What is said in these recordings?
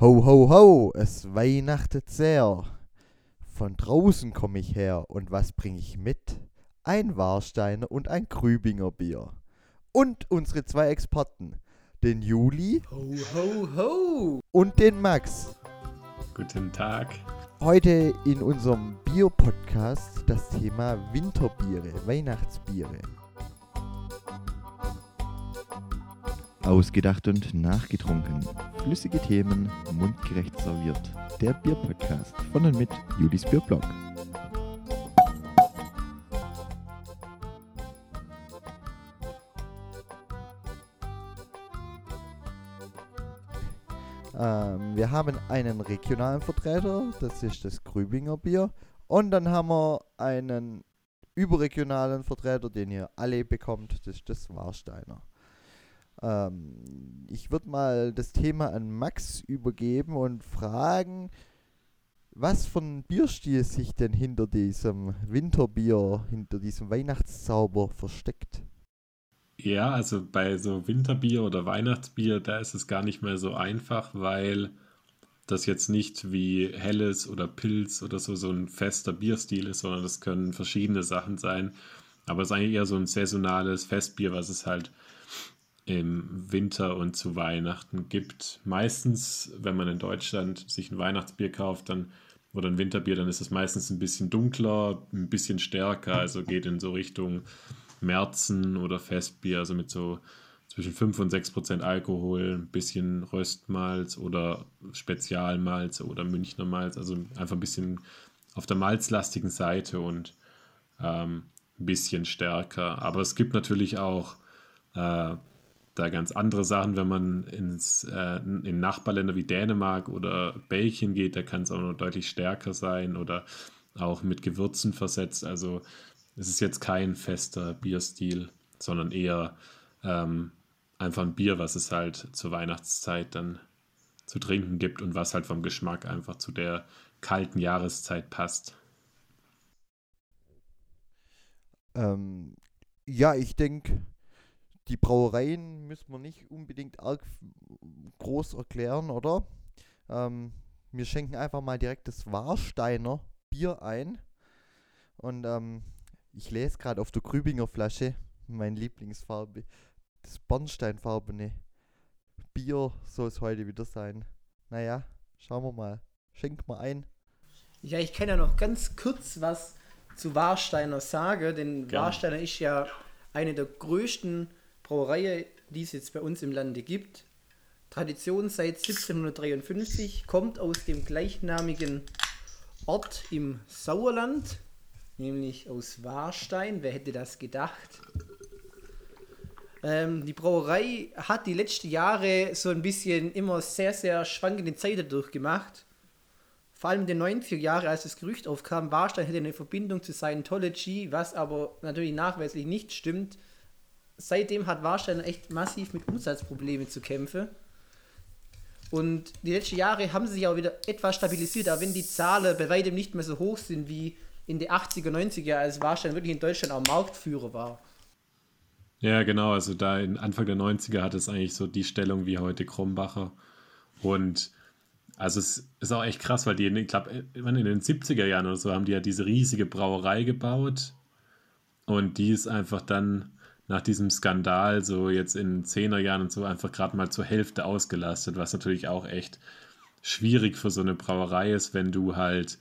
Ho, ho, ho, es weihnachtet sehr. Von draußen komm ich her und was bring ich mit? Ein Warsteiner und ein Grübinger Bier. Und unsere zwei Experten, den Juli Ho, ho, ho! und den Max. Guten Tag. Heute in unserem Bier-Podcast das Thema Winterbiere, Weihnachtsbiere. Ausgedacht und nachgetrunken. Flüssige Themen, mundgerecht serviert. Der Bier-Podcast von und mit Julis Bierblog. Ähm, wir haben einen regionalen Vertreter, das ist das Grübinger Bier. Und dann haben wir einen überregionalen Vertreter, den ihr alle bekommt, das ist das Warsteiner. Ähm, ich würde mal das Thema an Max übergeben und fragen, was ein Bierstil sich denn hinter diesem Winterbier, hinter diesem Weihnachtszauber versteckt. Ja, also bei so Winterbier oder Weihnachtsbier, da ist es gar nicht mehr so einfach, weil das jetzt nicht wie Helles oder Pilz oder so so ein fester Bierstil ist, sondern das können verschiedene Sachen sein. Aber es ist eigentlich eher so ein saisonales Festbier, was es halt im Winter und zu Weihnachten gibt. Meistens, wenn man in Deutschland sich ein Weihnachtsbier kauft, dann oder ein Winterbier, dann ist es meistens ein bisschen dunkler, ein bisschen stärker, also geht in so Richtung Märzen oder Festbier, also mit so zwischen 5 und 6 Prozent Alkohol, ein bisschen Röstmalz oder Spezialmalz oder Münchner Malz, also einfach ein bisschen auf der malzlastigen Seite und ähm, ein bisschen stärker. Aber es gibt natürlich auch äh, da ganz andere Sachen, wenn man ins, äh, in Nachbarländer wie Dänemark oder Belgien geht, da kann es auch noch deutlich stärker sein oder auch mit Gewürzen versetzt. Also es ist jetzt kein fester Bierstil, sondern eher ähm, einfach ein Bier, was es halt zur Weihnachtszeit dann zu trinken gibt und was halt vom Geschmack einfach zu der kalten Jahreszeit passt. Ähm, ja, ich denke, die Brauereien müssen wir nicht unbedingt arg groß erklären, oder? Ähm, wir schenken einfach mal direkt das Warsteiner Bier ein. Und ähm, ich lese gerade auf der Grübinger Flasche, meine Lieblingsfarbe, das Bernsteinfarbene Bier soll es heute wieder sein. Naja, schauen wir mal. Schenk mal ein. Ja, ich kann ja noch ganz kurz was zu Warsteiner sagen, denn Gerne. Warsteiner ist ja eine der größten Brauereien, die es jetzt bei uns im Lande gibt. Tradition seit 1753, kommt aus dem gleichnamigen Ort im Sauerland, nämlich aus Warstein. Wer hätte das gedacht? Ähm, die Brauerei hat die letzten Jahre so ein bisschen immer sehr, sehr schwankende Zeiten durchgemacht. Vor allem in den 90er Jahren, als das Gerücht aufkam, Warstein hätte eine Verbindung zu Scientology, was aber natürlich nachweislich nicht stimmt. Seitdem hat Warstein echt massiv mit Umsatzproblemen zu kämpfen. Und die letzten Jahre haben sie sich auch wieder etwas stabilisiert, auch wenn die Zahlen bei weitem nicht mehr so hoch sind wie in den 80er, 90er, als Warstein wirklich in Deutschland auch Marktführer war. Ja, genau. Also da Anfang der 90er hat es eigentlich so die Stellung wie heute Krombacher. Und also es ist auch echt krass, weil die, ich glaube, in den 70er Jahren oder so haben die ja diese riesige Brauerei gebaut. Und die ist einfach dann nach diesem Skandal so jetzt in 10er Jahren und so einfach gerade mal zur Hälfte ausgelastet, was natürlich auch echt schwierig für so eine Brauerei ist, wenn du halt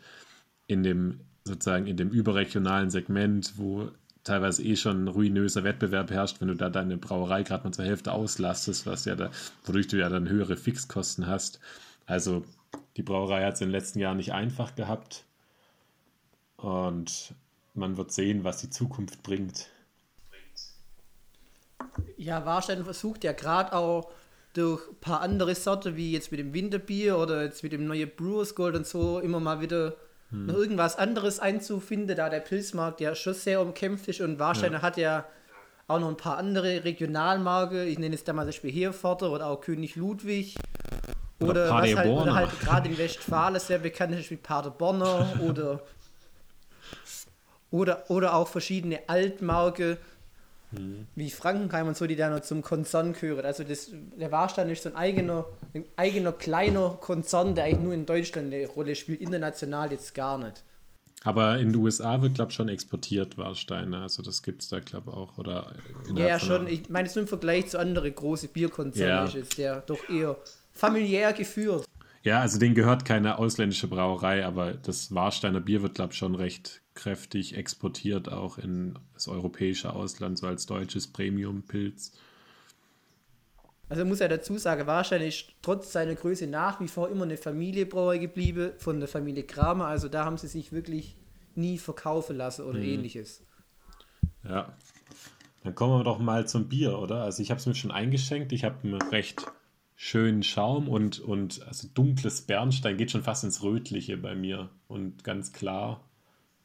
in dem sozusagen in dem überregionalen Segment, wo teilweise eh schon ein ruinöser Wettbewerb herrscht, wenn du da deine Brauerei gerade mal zur Hälfte auslastest, was ja da, wodurch du ja dann höhere Fixkosten hast. Also die Brauerei hat es in den letzten Jahren nicht einfach gehabt und man wird sehen, was die Zukunft bringt. Ja, Warstein versucht ja gerade auch durch ein paar andere Sorte, wie jetzt mit dem Winterbier oder jetzt mit dem neuen Brewers Gold und so, immer mal wieder noch irgendwas anderes einzufinden, da der Pilzmarkt ja schon sehr umkämpft ist und Warsteiner Ja. hat ja auch noch ein paar andere Regionalmarke, ich nenne es da mal zum Beispiel Herforder oder auch König Ludwig. Oder Oder, was halt, oder halt gerade in Westfalen sehr bekannt ist wie Paderborner oder, oder, oder auch verschiedene Altmarke Wie Frankenheim und so, die da noch zum Konzern gehören. Also das, der Warstein ist so ein eigener, ein eigener kleiner Konzern, der eigentlich nur in Deutschland eine Rolle spielt, international jetzt gar nicht. Aber in den USA wird, glaube ich, schon exportiert Warsteine. Also das gibt es da, glaube ich, auch. Oder Ja, ja, schon. Ich meine, so im Vergleich zu anderen großen Bierkonzernen Ja. ist es der doch eher familiär geführt. Ja, also denen gehört keine ausländische Brauerei, aber das Warsteiner Bier wird, glaube ich, schon recht kräftig exportiert, auch in das europäische Ausland, so als deutsches Premium-Pilz. Also muss ja dazu sagen, Warstein ist trotz seiner Größe nach wie vor immer eine Familienbrauerei geblieben von der Familie Kramer. Also da haben sie sich wirklich nie verkaufen lassen oder ähnliches. Ja. Dann kommen wir doch mal zum Bier, oder? Also ich habe es mir schon eingeschenkt. Ich habe einen recht schönen Schaum und, und also dunkles Bernstein geht schon fast ins Rötliche bei mir und ganz klar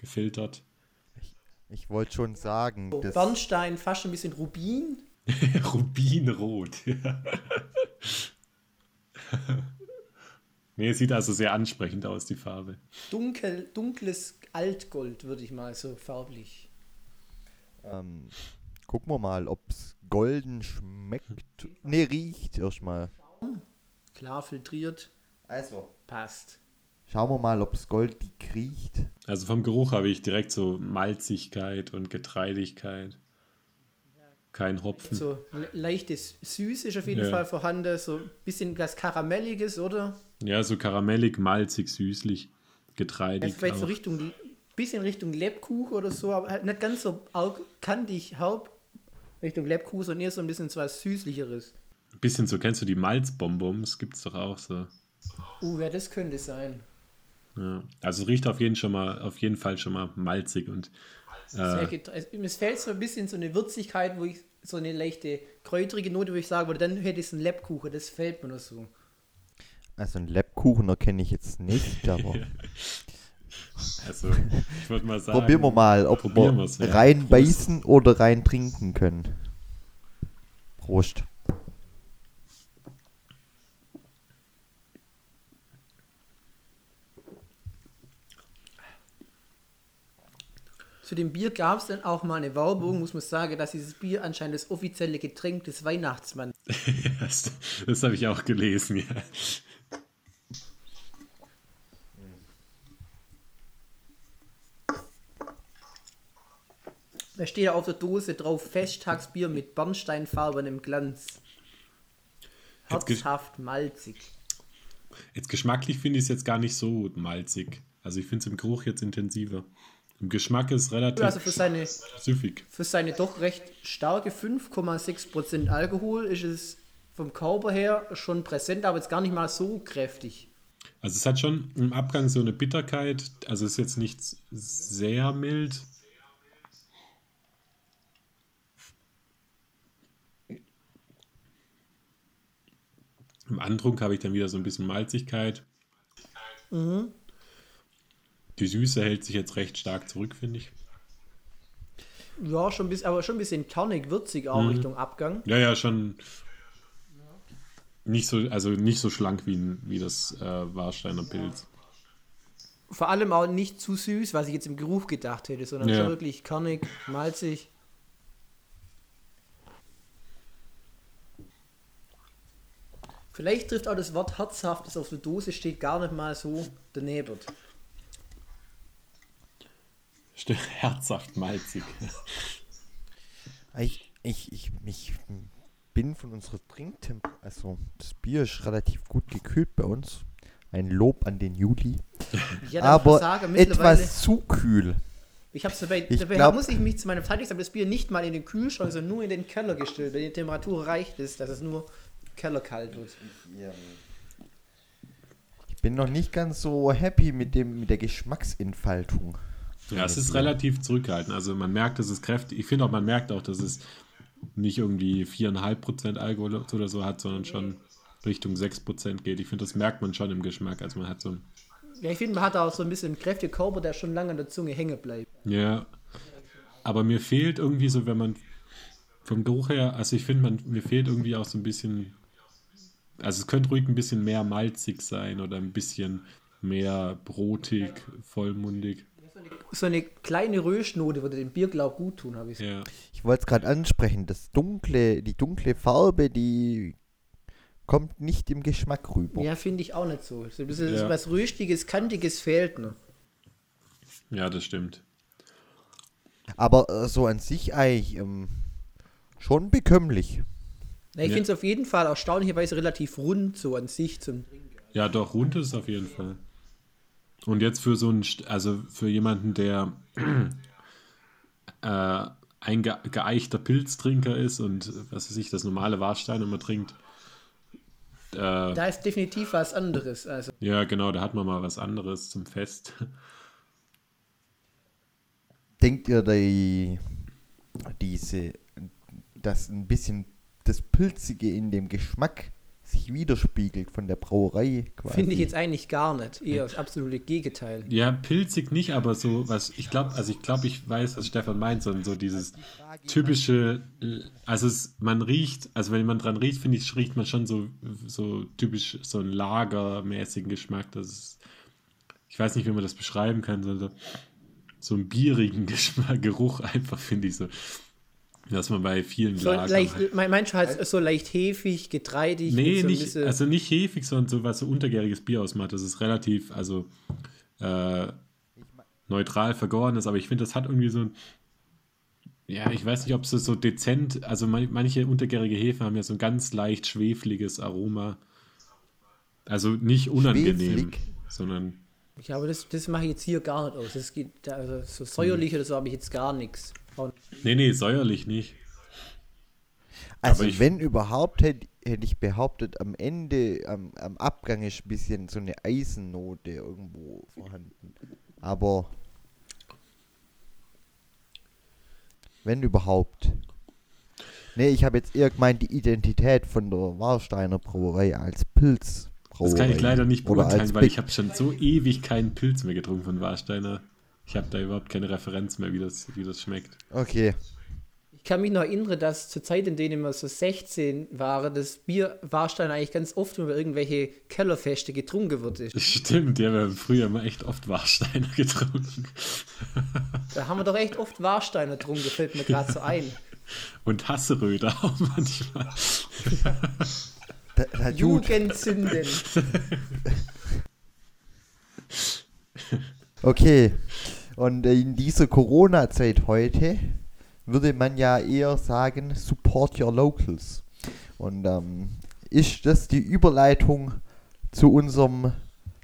gefiltert. Ich wollte schon sagen, So, das, Bernstein fast ein bisschen Rubin. Rubinrot. Ja. nee, sieht also sehr ansprechend aus, die Farbe. Dunkel, dunkles Altgold, würde ich mal so farblich. ähm, gucken wir mal, ob es golden schmeckt. Ne, riecht erstmal. Klar filtriert, Also, passt. Schauen wir mal, ob es goldig riecht. Also vom Geruch habe ich direkt so Malzigkeit und Getreidigkeit. Kein Hopfen. So le leichtes Süß ist auf jeden Ja. Fall vorhanden. So ein bisschen was Karamelliges, oder? Ja, so karamellig, malzig, süßlich, Ja, getreidig. vielleicht so auch. Richtung, bisschen Richtung Lebkuchen oder so, aber halt nicht ganz so arg kantig, Haupt Richtung Lebkuchen, sondern eher so ein bisschen so was Süßlicheres. Ein bisschen so, kennst du die Malzbonbons? Gibt's doch auch so. Uh, ja, das könnte sein. Ja. Also es riecht auf jeden, schon mal, auf jeden Fall schon mal malzig und äh, es- fällt so ein bisschen so eine Würzigkeit, wo ich so eine leichte kräutrige Note, wo ich sagen würde, dann hätte ich einen Lebkuchen, das fällt mir noch so. Also einen Lebkuchen erkenne ich jetzt nicht, aber also ich würde mal sagen. probieren wir mal, ob wir ja. reinbeißen oder rein trinken können. Prost. Zu dem Bier gab es dann auch mal eine Werbung, muss man sagen, dass dieses Bier anscheinend das offizielle Getränk des Weihnachtsmanns das das habe ich auch gelesen, ja. Da steht ja auf der Dose drauf Festtagsbier mit bernsteinfarbenem Glanz. Herzhaft, malzig. Jetzt geschmacklich finde ich es jetzt gar nicht so malzig. Also ich finde es im Geruch jetzt intensiver. Im Geschmack ist relativ Also für seine, süffig. für seine doch recht starke 5,6% Alkohol ist es vom Körper her schon präsent, aber jetzt gar nicht mal so kräftig. Also es hat schon im Abgang so eine Bitterkeit. Also es ist jetzt nicht sehr mild. Im Antrunk habe ich dann wieder so ein bisschen Malzigkeit. Die Süße hält sich jetzt recht stark zurück, finde ich. Ja, schon ein bisschen, aber schon ein bisschen kernig, würzig auch Richtung Abgang. Ja, ja, schon nicht so, also nicht so schlank wie, wie das äh, Warsteiner Pilz. Vor allem auch nicht zu süß, was ich jetzt im Geruch gedacht hätte, sondern Ja. schon wirklich kernig, malzig. Vielleicht trifft auch das Wort herzhaft, das auf der Dose steht, gar nicht mal so daneben. Stimmt, Herzhaft malzig. Ich, ich, ich, ich bin von unserer Trinktemp... Also, das Bier ist relativ gut gekühlt bei uns. Ein Lob an den Juli. Ich hätte aber mittlerweile, etwas zu kühl. ich hab's dabei, ich dabei glaub- muss ich mich zu meinem Verteidigung sagen, das Bier nicht mal in den Kühlschrank, sondern nur in den Keller gestellt. Wenn die Temperatur reicht ist, dass es nur kellerkalt wird. Ich bin noch nicht ganz so happy mit, dem, mit der Geschmacksentfaltung. Ja, es ist relativ zurückhaltend. Also man merkt, dass es kräftig. Ich finde auch, man merkt auch, dass es nicht irgendwie 4,5% Alkohol oder so hat, sondern schon Richtung 6% geht. Ich finde, das merkt man schon im Geschmack. Also man hat so ein. Ja, ich finde, man hat auch so ein bisschen einen kräftigen Körper, der schon lange an der Zunge hängen bleibt. Ja. Aber mir fehlt irgendwie so, wenn man vom Geruch her, also ich finde, man, mir fehlt irgendwie auch so ein bisschen. Also es könnte ruhig ein bisschen mehr malzig sein oder ein bisschen mehr brotig, vollmundig. So eine kleine Röschnote würde dem Bierglaub gut tun, habe ich Ja. Ich wollte es gerade ansprechen, das dunkle, die dunkle Farbe, die kommt nicht im Geschmack rüber. Ja, finde ich auch nicht so. So ein bisschen Ja. was Röstiges, Kantiges fehlt noch. ja, das stimmt. Aber äh, so an sich eigentlich ähm, schon bekömmlich. Na, ich Ja. finde es auf jeden Fall erstaunlicherweise relativ rund so an sich zum Trinken. Ja, doch, rund ist es auf jeden Fall. Und jetzt für so einen, also für jemanden, der äh, ein ge geeichter Pilztrinker ist und was weiß ich, das normale Warstein immer trinkt, äh, Da ist definitiv was anderes. Also, ja, genau, da hat man mal was anderes zum Fest. Denkt ihr, die, diese, dass ein bisschen das Pilzige in dem Geschmack sich widerspiegelt von der Brauerei quasi? finde ich jetzt eigentlich gar nicht. Eher das absolute Gegenteil. Ja, pilzig nicht, aber so was, ich glaube, also ich glaube, ich weiß, was Stefan meint, sondern so dieses typische, also es, man riecht, also wenn man dran riecht, finde ich, riecht man schon so, so typisch so einen lagermäßigen Geschmack. Das ist, ich weiß nicht, wie man das beschreiben kann, sondern so, so einen bierigen Geschmack, Geruch einfach, finde ich so. Was man bei vielen So Lagern leicht, hat. mein, meinst du halt so leicht hefig, getreidig? Nee, so nicht, also nicht hefig, sondern so was so untergäriges Bier ausmacht. Das ist relativ, also äh, neutral vergoren ist, aber ich finde, das hat irgendwie so ein, ja, ich weiß nicht, ob es so dezent, also man, manche untergärige Hefe haben ja so ein ganz leicht schwefliges Aroma. Also nicht unangenehm, Schweflig? sondern Ja, aber das, das mache ich jetzt hier gar nicht aus. Das geht, also so säuerlich oder so habe ich jetzt gar nichts. Nee, nee, säuerlich nicht. Also ich- wenn überhaupt, hätte hätte ich behauptet, am Ende, am, am Abgang ist ein bisschen so eine Eisennote irgendwo vorhanden. Aber wenn überhaupt. Nee, ich habe jetzt eher gemeint, die Identität von der Warsteiner Brauerei als Pilzbrauerei. Das kann ich leider nicht beurteilen, weil ich habe schon so ewig keinen Pilz mehr getrunken von Warsteiner. Ich habe da überhaupt keine Referenz mehr, wie das, wie das schmeckt. Okay. Ich kann mich noch erinnern, dass zur Zeit, in denen wir so 16 waren, das Bier Warstein eigentlich ganz oft über irgendwelche Kellerfeste getrunken wurde. Stimmt, ja, wir haben früher mal echt oft Warsteiner getrunken. Da haben wir doch echt oft Warsteiner getrunken, fällt mir gerade so ein. Und Hasseröder auch manchmal. Da, da, gut. Jugendsünden. Okay. Und in dieser Corona-Zeit heute würde man ja eher sagen, support your locals. Und ähm, ist das die Überleitung zu unserem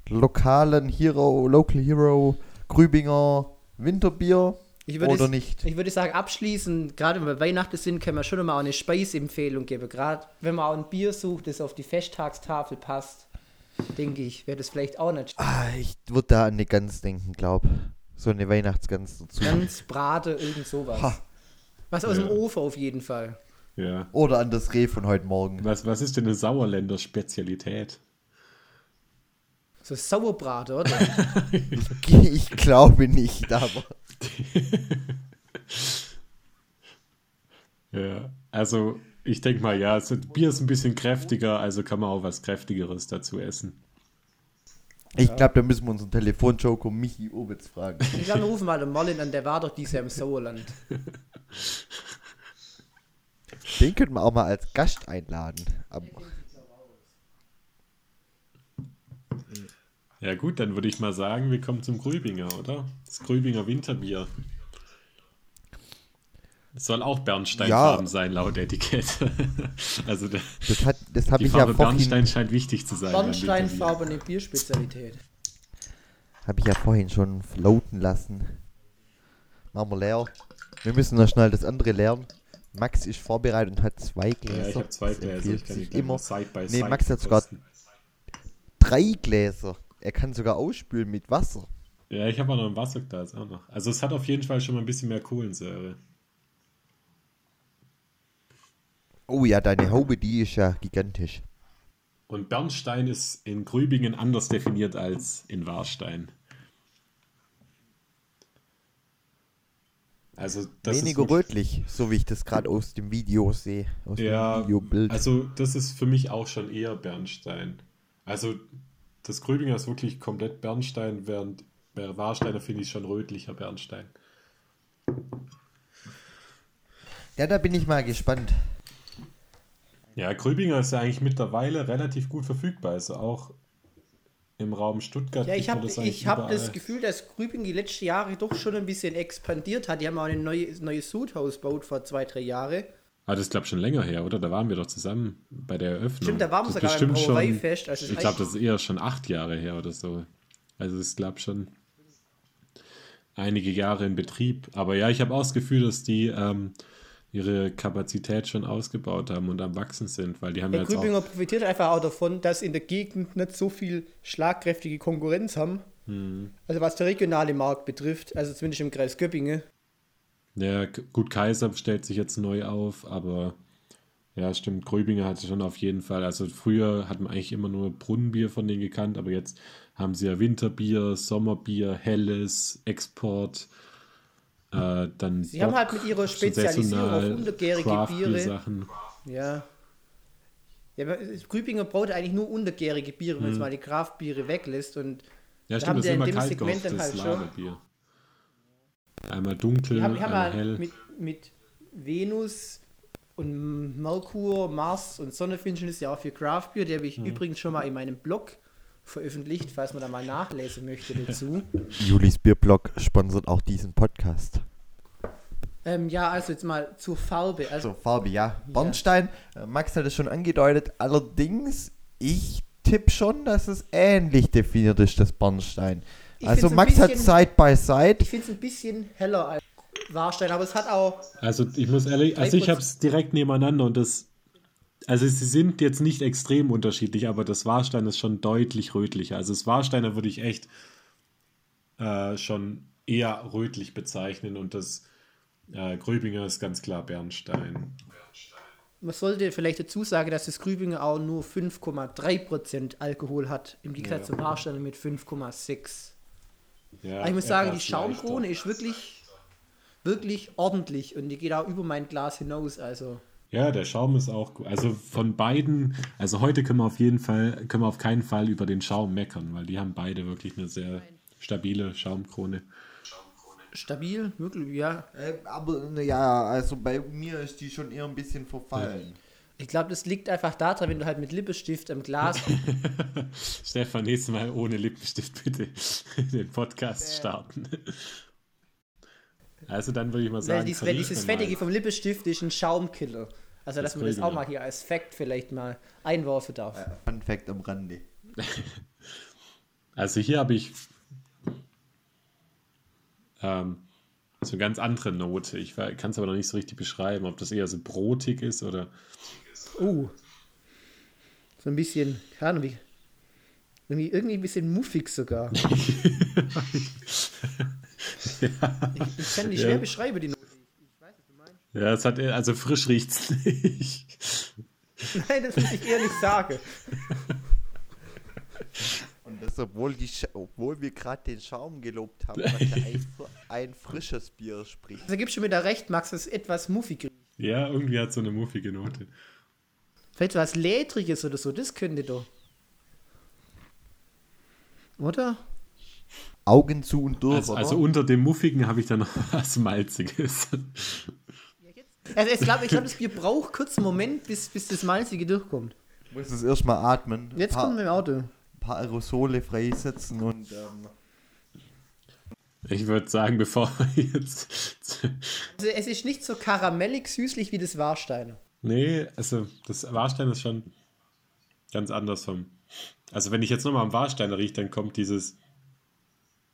lokalen Hero, Local Hero Grübinger Winterbier Ich würde, oder nicht? ich würde sagen, abschließend, gerade wenn wir Weihnachten sind, können wir schon mal eine Speisempfehlung geben. Gerade wenn man auch ein Bier sucht, das auf die Festtagstafel passt, denke ich, wäre das vielleicht auch nicht Ah, ich würde da an eine Gans denken, glaub. So eine Weihnachtsgans dazu. ganz Brate, irgend sowas. Ha. Was aus dem Ja. Ofen auf jeden Fall. Ja. Oder an das Reh von heute Morgen. Was, was ist denn eine Sauerländer Spezialität? So Sauerbraten, oder? Ich glaube nicht, aber. Ja, also ich denke mal, ja, so, Bier ist ein bisschen kräftiger, also kann man auch was Kräftigeres dazu essen. Ich glaube, da müssen wir unseren Telefonjoker Michi Obitz fragen. Ich glaube, wir rufen mal den Mollin an, der war doch dieses Jahr im Sauerland. Den könnten wir auch mal als Gast einladen. Ja gut, dann würde ich mal sagen, wir kommen zum Grübinger, oder? Das Grübinger Winterbier. Es soll auch Bernsteinfarben Ja. sein, laut Etikett. also der, das, hat- das habe die ich ja Farbe vorhin, Bernstein scheint wichtig zu sein. Bernsteinfarbene Bierspezialität. hab ich ja vorhin schon floaten lassen. Machen wir leer. Wir müssen noch schnell das andere lernen. Max ist vorbereitet und hat zwei Gläser. Ja, ich habe zwei Gläser. Ich kann sich die immer. Side by Nee, Side Max hat sogar kosten. drei Gläser. Er kann sogar ausspülen mit Wasser. Ja, ich habe auch noch ein Wasserglas auch noch. Also es hat auf jeden Fall schon mal ein bisschen mehr Kohlensäure. Oh ja, deine Haube, die ist ja gigantisch. Und Bernstein ist in Grübingen anders definiert als in Warstein. Also das Weniger rötlich, so wie ich das gerade aus dem Video sehe. Aus Ja, dem Videobild. also das ist für mich auch schon eher Bernstein. Also das Grübinger ist wirklich komplett Bernstein, während Bei Warsteiner finde ich schon rötlicher Bernstein. Ja, da bin ich mal gespannt. Ja, Gröbinger ist ja eigentlich mittlerweile relativ gut verfügbar. Also auch im Raum Stuttgart. Ja, ich habe das ich hab das. Gefühl, dass Grübing die letzten Jahre doch schon ein bisschen expandiert hat. Die haben auch ein neues, neues Sudhaus gebaut vor zwei, drei Jahren. Ah, das ist, glaube ich, schon länger her, oder? Da waren wir doch zusammen bei der Eröffnung. Stimmt, da waren wir sogar bestimmt schon-. Also Ich glaube, das ist eher schon acht Jahre her oder so. Also es ist, glaube ich, schon einige Jahre in Betrieb. Aber ja, ich habe auch das Gefühl, dass die ähm, ihre Kapazität schon ausgebaut haben und am Wachsen sind, weil die haben Der ja jetzt auch Grübinger profitiert einfach auch davon, dass in der Gegend nicht so viel schlagkräftige Konkurrenz haben. Hm. Also was der regionale Markt betrifft, also zumindest im Kreis Göppingen. Ja, gut, Kaiser stellt sich jetzt neu auf, aber ja, stimmt, Gröbinger hatte schon auf jeden Fall. Also früher hat man eigentlich immer nur Brunnenbier von denen gekannt, aber jetzt haben sie ja Winterbier, Sommerbier, Helles, Export, äh, dann Sie haben halt mit ihrer Spezialisierung auf Biere. Craft-Bier-Sachen. Ja. Ja, Grübinger braut eigentlich nur untergärige Biere, wenn man jetzt mal die Kraftbiere weglässt. Und Ja, Da haben stimmt, das die ist in dem Segment dann halt schon. Einmal dunkel, die haben, die haben einmal halt hell. mit, mit Venus und Merkur, Mars und Sonne Finsternis ja auch für Craftbier. Die habe Mhm. ich übrigens schon mal in meinem Blog veröffentlicht, falls man da mal nachlesen möchte dazu. Julis Bierblog sponsert auch diesen Podcast. ähm, ja, also jetzt mal zur Farbe. Also So, Farbe, ja. Bernstein, äh, Max hat es schon angedeutet. Allerdings, ich tippe schon, dass es ähnlich definiert ist, das Bernstein. Ich also Max hat bisschen- Side by Side. ich finde es ein bisschen heller als Warstein, aber es hat auch Also ich muss ehrlich, also ich 3%. habe es direkt nebeneinander und das, also sie sind jetzt nicht extrem unterschiedlich, aber das Warstein ist schon deutlich rötlicher. Also das Warsteiner würde ich echt äh, schon eher rötlich bezeichnen und das äh, Gröbinger ist ganz klar Bernstein. Man sollte vielleicht dazu sagen, dass das Grübinger auch nur 5,3% Alkohol hat, im Gegensatz zum Warsteiner mit 5,6%. Ja, ich muss sagen, die Schaumkrone leichter. ist wirklich, wirklich ordentlich und die geht auch über mein Glas hinaus. Also Ja, der Schaum ist auch gut. Also von beiden, also heute können wir auf jeden Fall, können wir auf keinen Fall über den Schaum meckern, weil die haben beide wirklich eine sehr stabile Schaumkrone. stabil, wirklich, ja. Äh, aber na ja, also bei mir ist die schon eher ein bisschen verfallen. Ich glaube, das liegt einfach daran, wenn du halt mit Lippenstift am Glas. Stefan, nächstes Mal ohne Lippenstift bitte den Podcast starten. Also dann würde ich mal sagen, verriechen dieses. Fettige vom Lippenstift ist ein Schaumkiller. Also, dass Das man das auch mal hier als Fact vielleicht mal einwerfen darf. Fun Fact am Rande. Also hier habe ich ähm, so eine ganz andere Note. Ich kann es aber noch nicht so richtig beschreiben, ob das eher so brotig ist oder Uh. So ein bisschen, keine Ahnung, wie. Irgendwie, irgendwie ein bisschen muffig sogar. Ich, ich kann die schwer Ja. beschreiben, die Note. Ja, es hat also frisch riecht's nicht. Nein, das muss ich ehrlich sagen. Und das, obwohl, die, obwohl wir gerade den Schaum gelobt haben, dass er ein, fr- ein frisches Bier spricht. Also gibst du mir da recht, Max, das ist etwas muffig. Ja, irgendwie hat so eine muffige Note. Vielleicht was Lädriges oder so, das könnte doch. Oder? Augen zu und durch, Also, oder? also unter dem Muffigen habe ich dann noch was Malziges. Also ich glaube, ich glaub, das Bier braucht kurz einen Moment, bis, bis das Malzige durchkommt. ich muss es erstmal atmen. Jetzt paar, kommen wir im Auto. ein paar Aerosole freisetzen und ähm, Ich würde sagen, bevor wir jetzt. Also es ist nicht so karamellig süßlich wie das Warsteiner. Nee, also das Warstein ist schon ganz anders vom. Also wenn ich jetzt nochmal am Warsteiner rieche, dann kommt dieses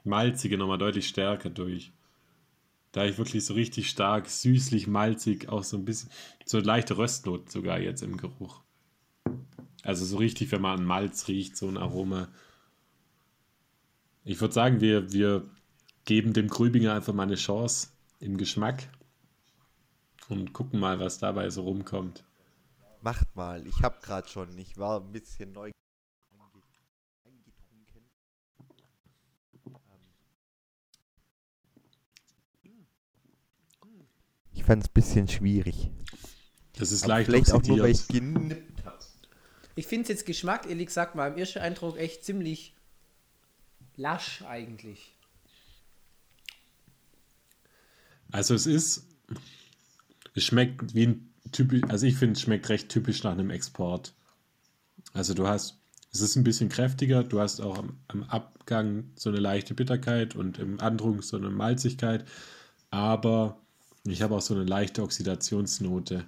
Malzige nochmal deutlich stärker durch. Da ich wirklich so richtig stark, süßlich, malzig, auch so ein bisschen, so leichte Röstnoten sogar jetzt im Geruch. Also so richtig, wenn man an Malz riecht, so ein Aroma. Ich würde sagen, wir, wir geben dem Grübinger einfach mal eine Chance im Geschmack und gucken mal, was dabei so rumkommt. macht mal. Ich hab gerade schon, ich war ein bisschen neu fand es ein bisschen schwierig. Das ist Aber leicht vielleicht auch nur, weil ich genippt habe. Ich finde es jetzt Geschmack, ehrlich gesagt, mal im ersten Eindruck echt ziemlich lasch eigentlich. Also es ist, es schmeckt wie ein typisch, also ich finde, es schmeckt recht typisch nach einem Export. Also du hast, es ist ein bisschen kräftiger, du hast auch am, am Abgang so eine leichte Bitterkeit und im Andrung so eine Malzigkeit, aber ich habe auch so eine leichte Oxidationsnote.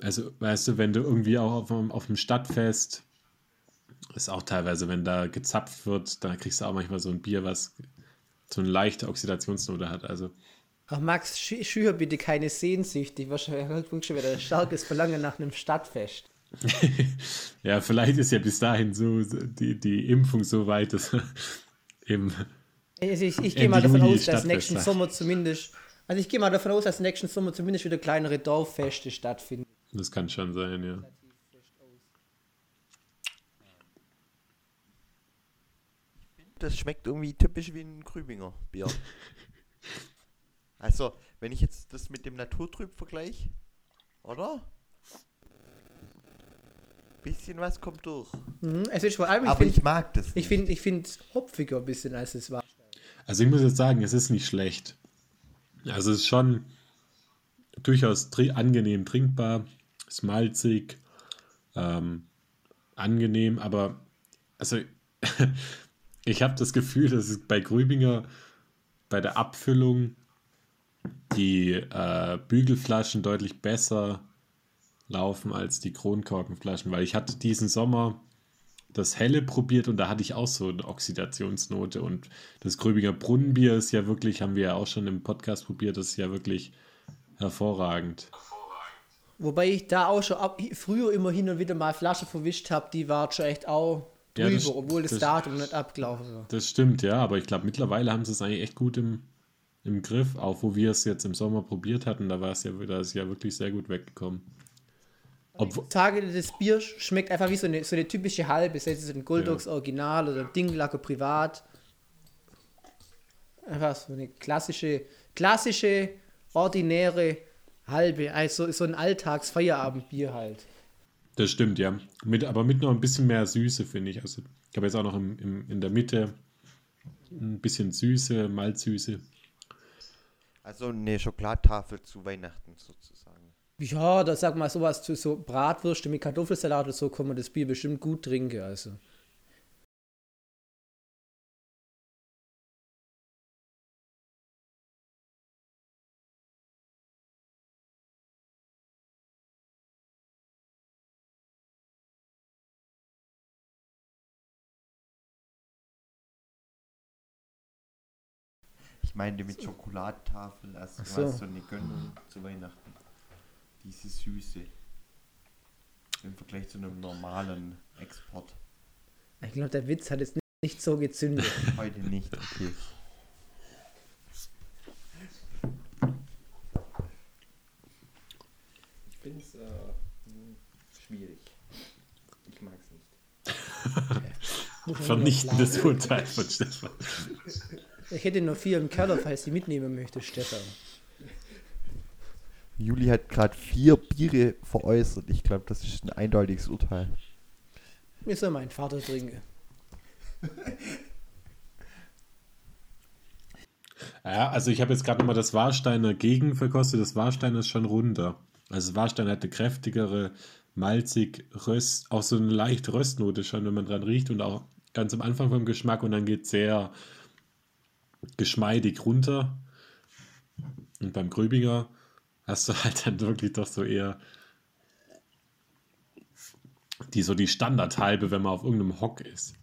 Also, weißt du, wenn du irgendwie auch auf, auf dem Stadtfest, ist auch teilweise, wenn da gezapft wird, dann kriegst du auch manchmal so ein Bier, was so eine leichte Oxidationsnote hat. Also. Ach Max, schü schür bitte keine Sehnsüchte. Ich wahrscheinlich schon wieder ein starkes Verlangen nach einem Stadtfest. ja, vielleicht ist ja bis dahin so die, die Impfung so weit, dass im. Also ich, ich gehe mal davon aus, dass nächsten. Sommer zumindest. Also ich gehe mal davon aus, dass nächsten Sommer zumindest wieder kleinere Dorffeste stattfinden. Das kann schon sein, ja. Das schmeckt irgendwie typisch wie ein Krübinger Bier. also, wenn ich jetzt das mit dem Naturtrüb vergleiche, oder? Bisschen was kommt durch. Mhm, es ist vor allem, ich Aber find, ich mag das. Nicht. Ich finde ich find hopfiger ein bisschen, als es war. Also ich muss jetzt sagen, es ist nicht schlecht. Also es ist schon durchaus tri angenehm trinkbar, ist malzig, ähm, angenehm, aber also ich habe das Gefühl, dass es bei Grübinger bei der Abfüllung die äh, Bügelflaschen deutlich besser laufen als die Kronkorkenflaschen, weil ich hatte diesen Sommer das Helle probiert und da hatte ich auch so eine Oxidationsnote und das Gröbinger Brunnenbier ist ja wirklich, haben wir ja auch schon im Podcast probiert, das ist ja wirklich hervorragend. Wobei ich da auch schon ab, früher immer hin und wieder mal Flasche verwischt habe, die war schon echt auch drüber, ja, das, obwohl das, das, Datum nicht abgelaufen war. Das stimmt, ja, aber ich glaube mittlerweile haben sie es eigentlich echt gut im, im Griff, auch wo wir es jetzt im Sommer probiert hatten, da war es ja, da ist ja wirklich sehr gut weggekommen. Ich sage, das Bier schmeckt einfach wie so eine, so eine typische halbe, sei es ein Goldox ja. Original oder ein Dinglacker Privat. Einfach so eine klassische, klassische, ordinäre halbe, also so ein Alltagsfeierabendbier halt. Das stimmt, ja. Mit, aber mit noch ein bisschen mehr Süße, finde ich. Also ich habe jetzt auch noch im, im, in der Mitte ein bisschen Süße, Malzsüße. Also eine Schokoladtafel zu Weihnachten sozusagen. Ja, da sag mal sowas zu so Bratwürste mit Kartoffelsalat oder so kann man das Bier bestimmt gut trinken. Also. Ich meine mit Schokoladtafel, also so. so eine Gönnung zu Weihnachten diese Süße im Vergleich zu einem normalen Export. Ich glaube, der Witz hat jetzt nicht so gezündet. Heute nicht, okay. Ich finde es äh, schwierig. Ich mag es nicht. Vernichtendes Urteil von Stefan. Ich hätte noch vier im Keller, falls du mitnehmen möchtest, Stefan. Juli hat gerade vier Biere veräußert. Ich glaube, das ist ein eindeutiges Urteil. Mir soll mein Vater trinken. Ja, also ich habe jetzt gerade nochmal das Warsteiner Gegen verkostet. Das Warsteiner ist schon runder. Also das Warsteiner hat eine kräftigere, malzig, Röst, auch so eine leichte Röstnote schon, wenn man dran riecht und auch ganz am Anfang vom Geschmack und dann geht sehr geschmeidig runter. Und beim Gröbinger hast du halt dann wirklich doch so eher die so die Standardhalbe, wenn man auf irgendeinem Hock ist.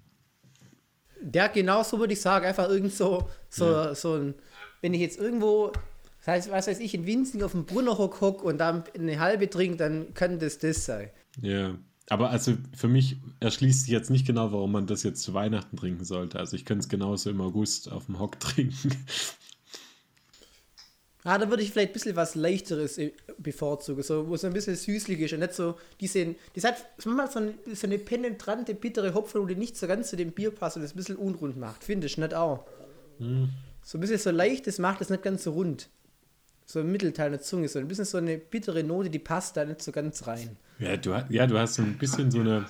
Ja, genau so würde ich sagen. Einfach irgend so, so, ja. so ein, wenn ich jetzt irgendwo, das heißt, was weiß ich, in Winzing auf dem Brunnerhock hock und dann eine halbe trinke, dann kann das das sein. Ja, aber also für mich erschließt sich jetzt nicht genau, warum man das jetzt zu Weihnachten trinken sollte. Also ich könnte es genauso im August auf dem Hock trinken. Ah, da würde ich vielleicht ein bisschen was Leichteres äh, bevorzugen, so, wo es ein bisschen süßlich ist und nicht so diese, das hat manchmal so eine, so eine penetrante, bittere Hopfen, die nicht so ganz zu dem Bier passt und das ein bisschen unrund macht, finde ich nicht auch. Hm. So ein bisschen so leicht, das macht das nicht ganz so rund. So ein Mittelteil der Zunge, so ein bisschen so eine bittere Note, die passt da nicht so ganz rein. Ja, du, ja, du hast so ein bisschen so eine,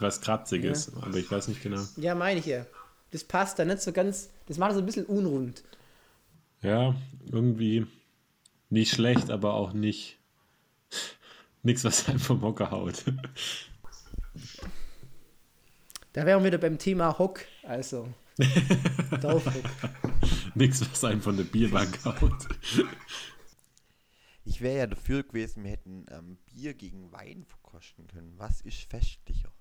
was Kratziges, ja. aber ich weiß nicht genau. Ja, meine ich ja. Das passt da nicht so ganz, das macht es ein bisschen unrund. Ja, irgendwie nicht schlecht, aber auch nicht nichts, was einem vom Hocker haut. Da wären wir wieder beim Thema Hock, also. Dorfhock. nichts, was einem von der Bierbank haut. Ich wäre ja dafür gewesen, wir hätten ähm, Bier gegen Wein verkosten können. Was ist festlicher?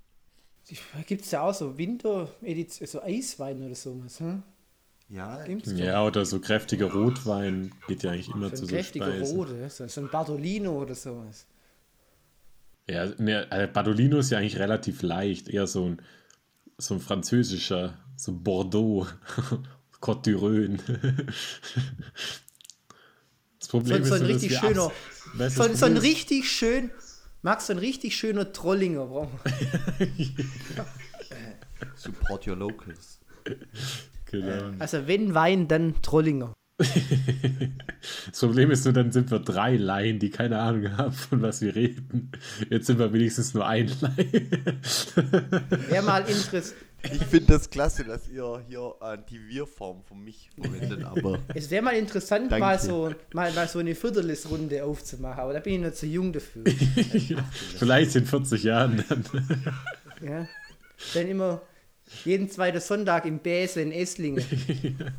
Gibt es ja auch so Winter, so Eiswein oder sowas, hm? Ja, Ja, oder so kräftiger Rotwein geht ja eigentlich immer so zu ein so kräftiger Speisen. Rote, so, so ein Bartolino oder sowas. Ja, ne, Badolino ist ja eigentlich relativ leicht, eher so ein, so ein französischer, so Bordeaux, Côte d'Iron. Das So, Problem so ein nur, dass richtig schöner, du, so, das so ein ist- richtig schön, Max, so ein richtig schöner Trollinger. brauchen. Support your locals. Genau. Also wenn Wein, dann Trollinger. Das Problem ist nur, dann sind wir drei Laien, die keine Ahnung haben, von was wir reden. Jetzt sind wir wenigstens nur ein Laie. Wäre mal interess Ich finde das klasse, dass ihr hier äh, die Wir-Form von mich verwendet, aber es wäre mal interessant, Danke. mal so, mal, mal so eine Viertelesrunde aufzumachen, aber da bin ich noch zu jung dafür. Vielleicht in 40 Jahren dann. ja. Dann immer jeden zweiten Sonntag im Bäse in Esslingen.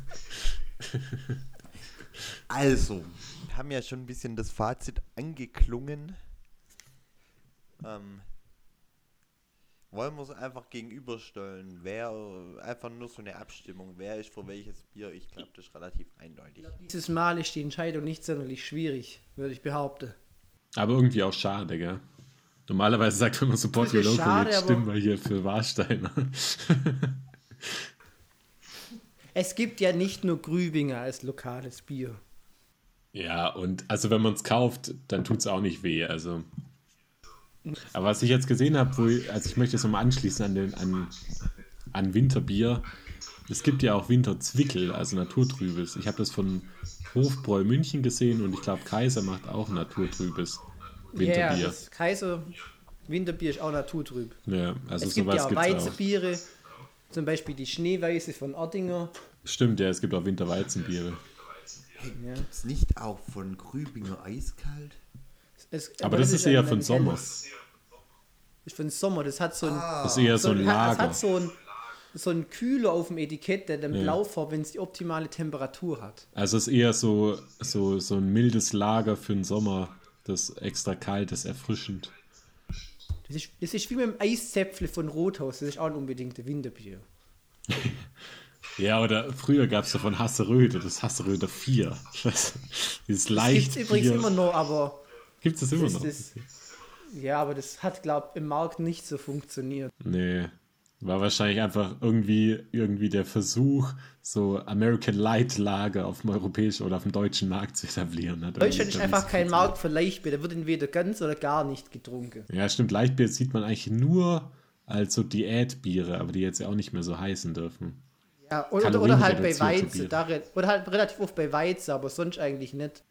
Also, wir haben ja schon ein bisschen das Fazit angeklungen. Ähm, wollen wir es einfach gegenüberstellen? Wer einfach nur so eine Abstimmung, wer ist für welches Bier? Ich glaube, das ist relativ eindeutig. Dieses Mal ist die Entscheidung nicht sonderlich schwierig, würde ich behaupten. Aber irgendwie auch schade, gell? Normalerweise sagt man immer Support Your Local, schade, jetzt stimmen wir hier für Warsteiner. Es gibt ja nicht nur Grübinger als lokales Bier. Ja, und also wenn man es kauft, dann tut es auch nicht weh. Also. Aber was ich jetzt gesehen habe, wo ich- also ich möchte es nochmal anschließen an, den, an, an Winterbier. Es gibt ja auch Winterzwickel, also Naturtrübes. Ich habe das von Hofbräu München gesehen und ich glaube, Kaiser macht auch Naturtrübes Ja, Winterbier. das Kaiser Winterbier ist auch naturtrüb. Ja, also es gibt sowas ja auch gibt's auch. Weizenbiere, zum Beispiel die Schneeweiße von Ortinger. Stimmt, ja, es gibt auch Winterweizenbiere. Ja. Ist nicht auch von Grübinger eiskalt? Es, Aber das ist eher von Sommer. Ist von Sommer, das hat so ein, Das ist eher so ein hat, das Lager. hat so ein, so ein Kühler auf dem Etikett, der dann Ja. blau färbt, wenn es die optimale Temperatur hat. Also es ist eher so, so, so ein mildes Lager für den Sommer. Das extra kalt ist, erfrischend. Das ist, das ist wie mit dem Eiszäpfle von Rothaus, das ist auch ein unbedingtes Winterbier. Ja, oder früher gab es davon Hasseröde, das Hasseröder 4. Das, dieses Das leicht gibt übrigens immer noch, aber Gibt es das immer das, noch? das, ja, aber das hat, glaub im Markt nicht so funktioniert. Nee. War wahrscheinlich einfach irgendwie, irgendwie der Versuch, so American Light Lager auf dem europäischen oder auf dem deutschen Markt zu etablieren. Hat Deutschland irgendwie ist einfach kein. Markt für Leichtbier, da wird entweder ganz oder gar nicht getrunken. Ja, stimmt. Leichtbier sieht man eigentlich nur als so Diätbiere, aber die jetzt ja auch nicht mehr so heißen dürfen. Ja, oder, oder, oder halt bei Weizen, oder halt relativ oft bei Weizen, aber sonst eigentlich nicht.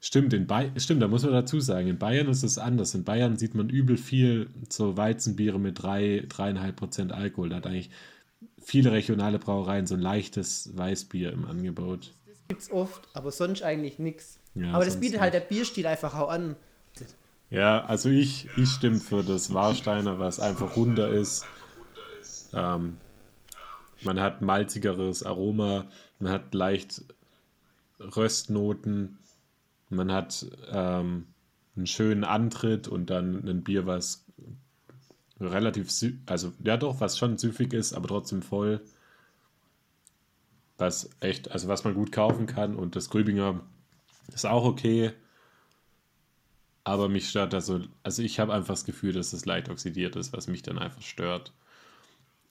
Stimmt, in Bay stimmt, da muss man dazu sagen, in Bayern ist es anders. In Bayern sieht man übel viel so Weizenbiere mit 3, 3,5% Alkohol. Da hat eigentlich viele regionale Brauereien so ein leichtes Weißbier im Angebot. Gibt's oft, aber sonst eigentlich nichts. Ja, aber das bietet halt der Bierstil einfach auch an. Ja, also ich, ich stimme für das Warsteiner, was einfach runder ist. Ähm, man hat malzigeres Aroma, man hat leicht Röstnoten, man hat ähm, einen schönen Antritt und dann ein Bier, was relativ, sü also ja doch, was schon süffig ist, aber trotzdem voll. Was echt, also was man gut kaufen kann und das Grübinger ist auch okay. Aber mich stört das so, also ich habe einfach das Gefühl, dass es leicht oxidiert ist, was mich dann einfach stört.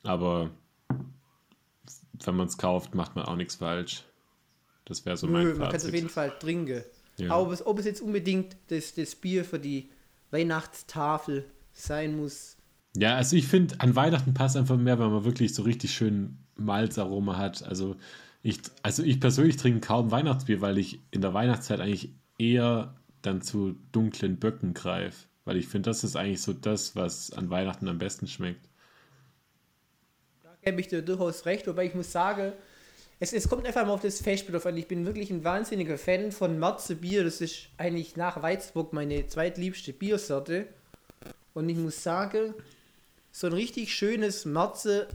Aber wenn man es kauft, macht man auch nichts falsch. Das wäre so mein Nö, man kann es auf jeden Fazit. Fall trinken. Ja. Aber ob es, ob es jetzt unbedingt das, das Bier für die Weihnachtstafel sein muss. Ja, also ich finde, an Weihnachten passt einfach mehr, wenn man wirklich so richtig schön Malzaroma hat. Also ich, also ich persönlich trinke kaum Weihnachtsbier, weil ich in der Weihnachtszeit eigentlich eher dann zu dunklen Böcken greife. Weil ich finde, das ist eigentlich so das, was an Weihnachten am besten schmeckt. Da gebe ich dir durchaus recht, wobei ich muss sagen, Es, es kommt einfach mal auf das Festspiel drauf an. Ich bin wirklich ein wahnsinniger Fan von Marze Bier. Das ist eigentlich nach Weizburg meine zweitliebste Biersorte. Und ich muss sagen, so ein richtig schönes Marze,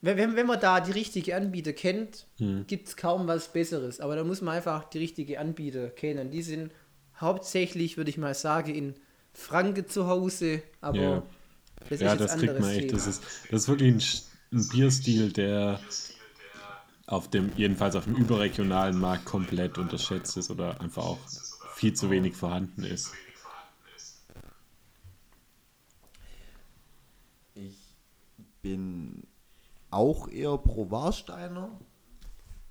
wenn, wenn, wenn man da die richtige Anbieter kennt, Hm. gibt es kaum was Besseres. Aber da muss man einfach die richtige Anbieter kennen. Die sind hauptsächlich, würde ich mal sagen, in Franke zu Hause. Aber Ja. das Ja, ist das kriegt anderes man echt. Das ist, das ist wirklich ein, ein Bierstil, der auf dem, jedenfalls auf dem überregionalen Markt komplett unterschätzt ist oder einfach auch viel zu wenig vorhanden ist. Ich bin auch eher pro Warsteiner.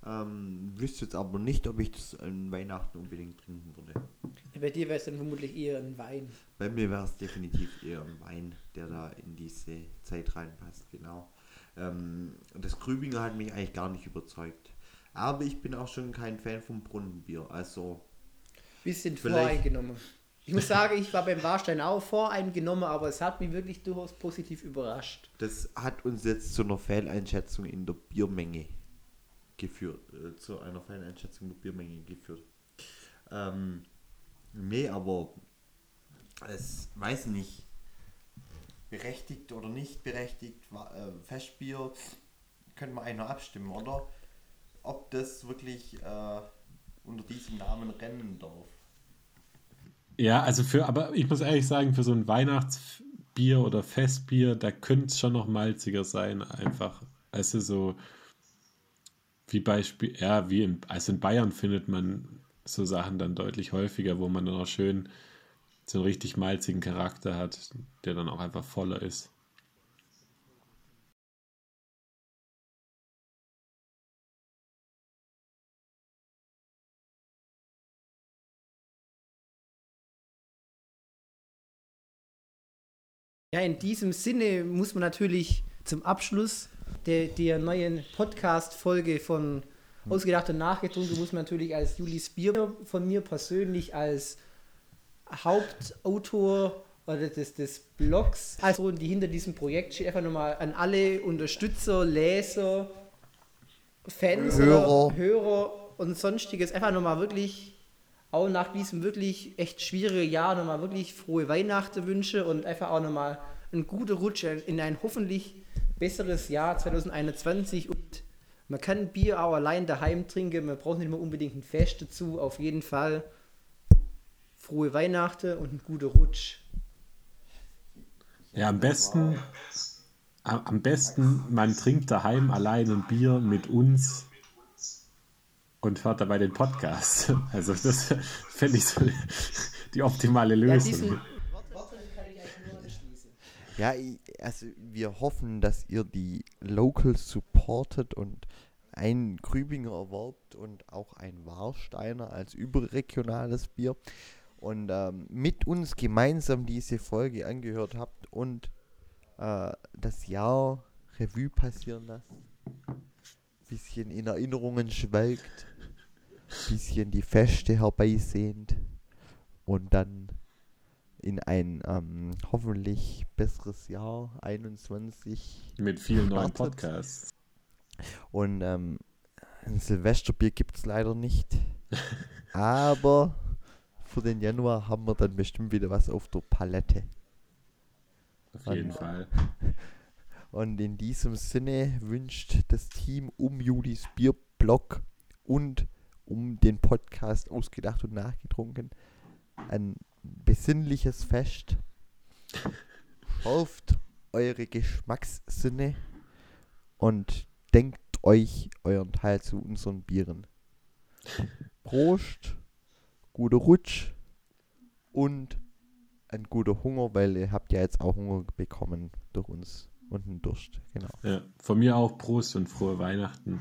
Ähm, wüsste jetzt aber nicht, ob ich das an Weihnachten unbedingt trinken würde. Bei dir wäre es dann vermutlich eher ein Wein. Bei mir wäre es definitiv eher ein Wein, der da in diese Zeit reinpasst, genau. Ähm, das Grübinger hat mich eigentlich gar nicht überzeugt. Aber ich bin auch schon kein Fan vom Brunnenbier. Also, Bisschen voreingenommen. Ich muss sagen, ich war beim Warstein auch voreingenommen, aber es hat mich wirklich durchaus positiv überrascht. das hat uns jetzt zu einer Fehleinschätzung in der Biermenge geführt. Äh, zu einer Fehleinschätzung der Biermenge geführt. Ähm, nee, aber es weiß nicht, berechtigt oder nicht berechtigt, äh, Festbier, können wir einer abstimmen, oder? Ob das wirklich äh, unter diesem Namen rennen darf. Ja, also für, aber ich muss ehrlich sagen, für so ein Weihnachtsbier oder Festbier, da könnte es schon noch malziger sein, einfach. Also so, wie Beispiel, ja, wie in, also in Bayern findet man so Sachen dann deutlich häufiger, wo man dann auch schön so einen richtig malzigen Charakter hat, der dann auch einfach voller ist. Ja, in diesem Sinne muss man natürlich zum Abschluss der, der neuen Podcast-Folge von Ausgedacht und Nachgetrunken, muss man natürlich als Julis Bier von mir persönlich als Hauptautor oder des, des Blogs, also die hinter diesem Projekt steht, einfach nochmal an alle Unterstützer, Leser, Fans, Hörer. Hörer und sonstiges einfach nochmal wirklich auch nach diesem wirklich echt schwierigen Jahr nochmal wirklich frohe Weihnachten wünsche und einfach auch nochmal einen guten Rutsch in ein hoffentlich besseres Jahr 2021 und man kann Bier auch allein daheim trinken, man braucht nicht mehr unbedingt ein Fest dazu, auf jeden Fall frohe Weihnachten und einen guten Rutsch. Ja, am besten, am besten, man trinkt daheim allein ein Bier mit uns und hört dabei den Podcast. Also das fände ich so die optimale Lösung. Ja, also wir hoffen, dass ihr die Locals supportet und ein Grübinger erworbt und auch ein Warsteiner als überregionales Bier und ähm, mit uns gemeinsam diese Folge angehört habt und äh, das Jahr Revue passieren lasst. Bisschen in Erinnerungen schwelgt, bisschen die Feste herbeisehnt und dann in ein ähm, hoffentlich besseres Jahr 21 Mit vielen neuen. Podcasts. und ähm, ein Silvesterbier gibt es leider nicht. Aber für den Januar haben wir dann bestimmt wieder was auf der Palette. Auf jeden Und- Fall. Und in diesem Sinne wünscht das Team um Julis Bierblog und um den Podcast ausgedacht und nachgetrunken ein besinnliches Fest. Schärft eure Geschmackssinne und denkt euch euren Teil zu unseren Bieren. Prost, guter Rutsch und ein guter Hunger, weil ihr habt ja jetzt auch Hunger bekommen durch uns und einen Durst. Genau. Ja, von mir auch Prost und frohe Weihnachten.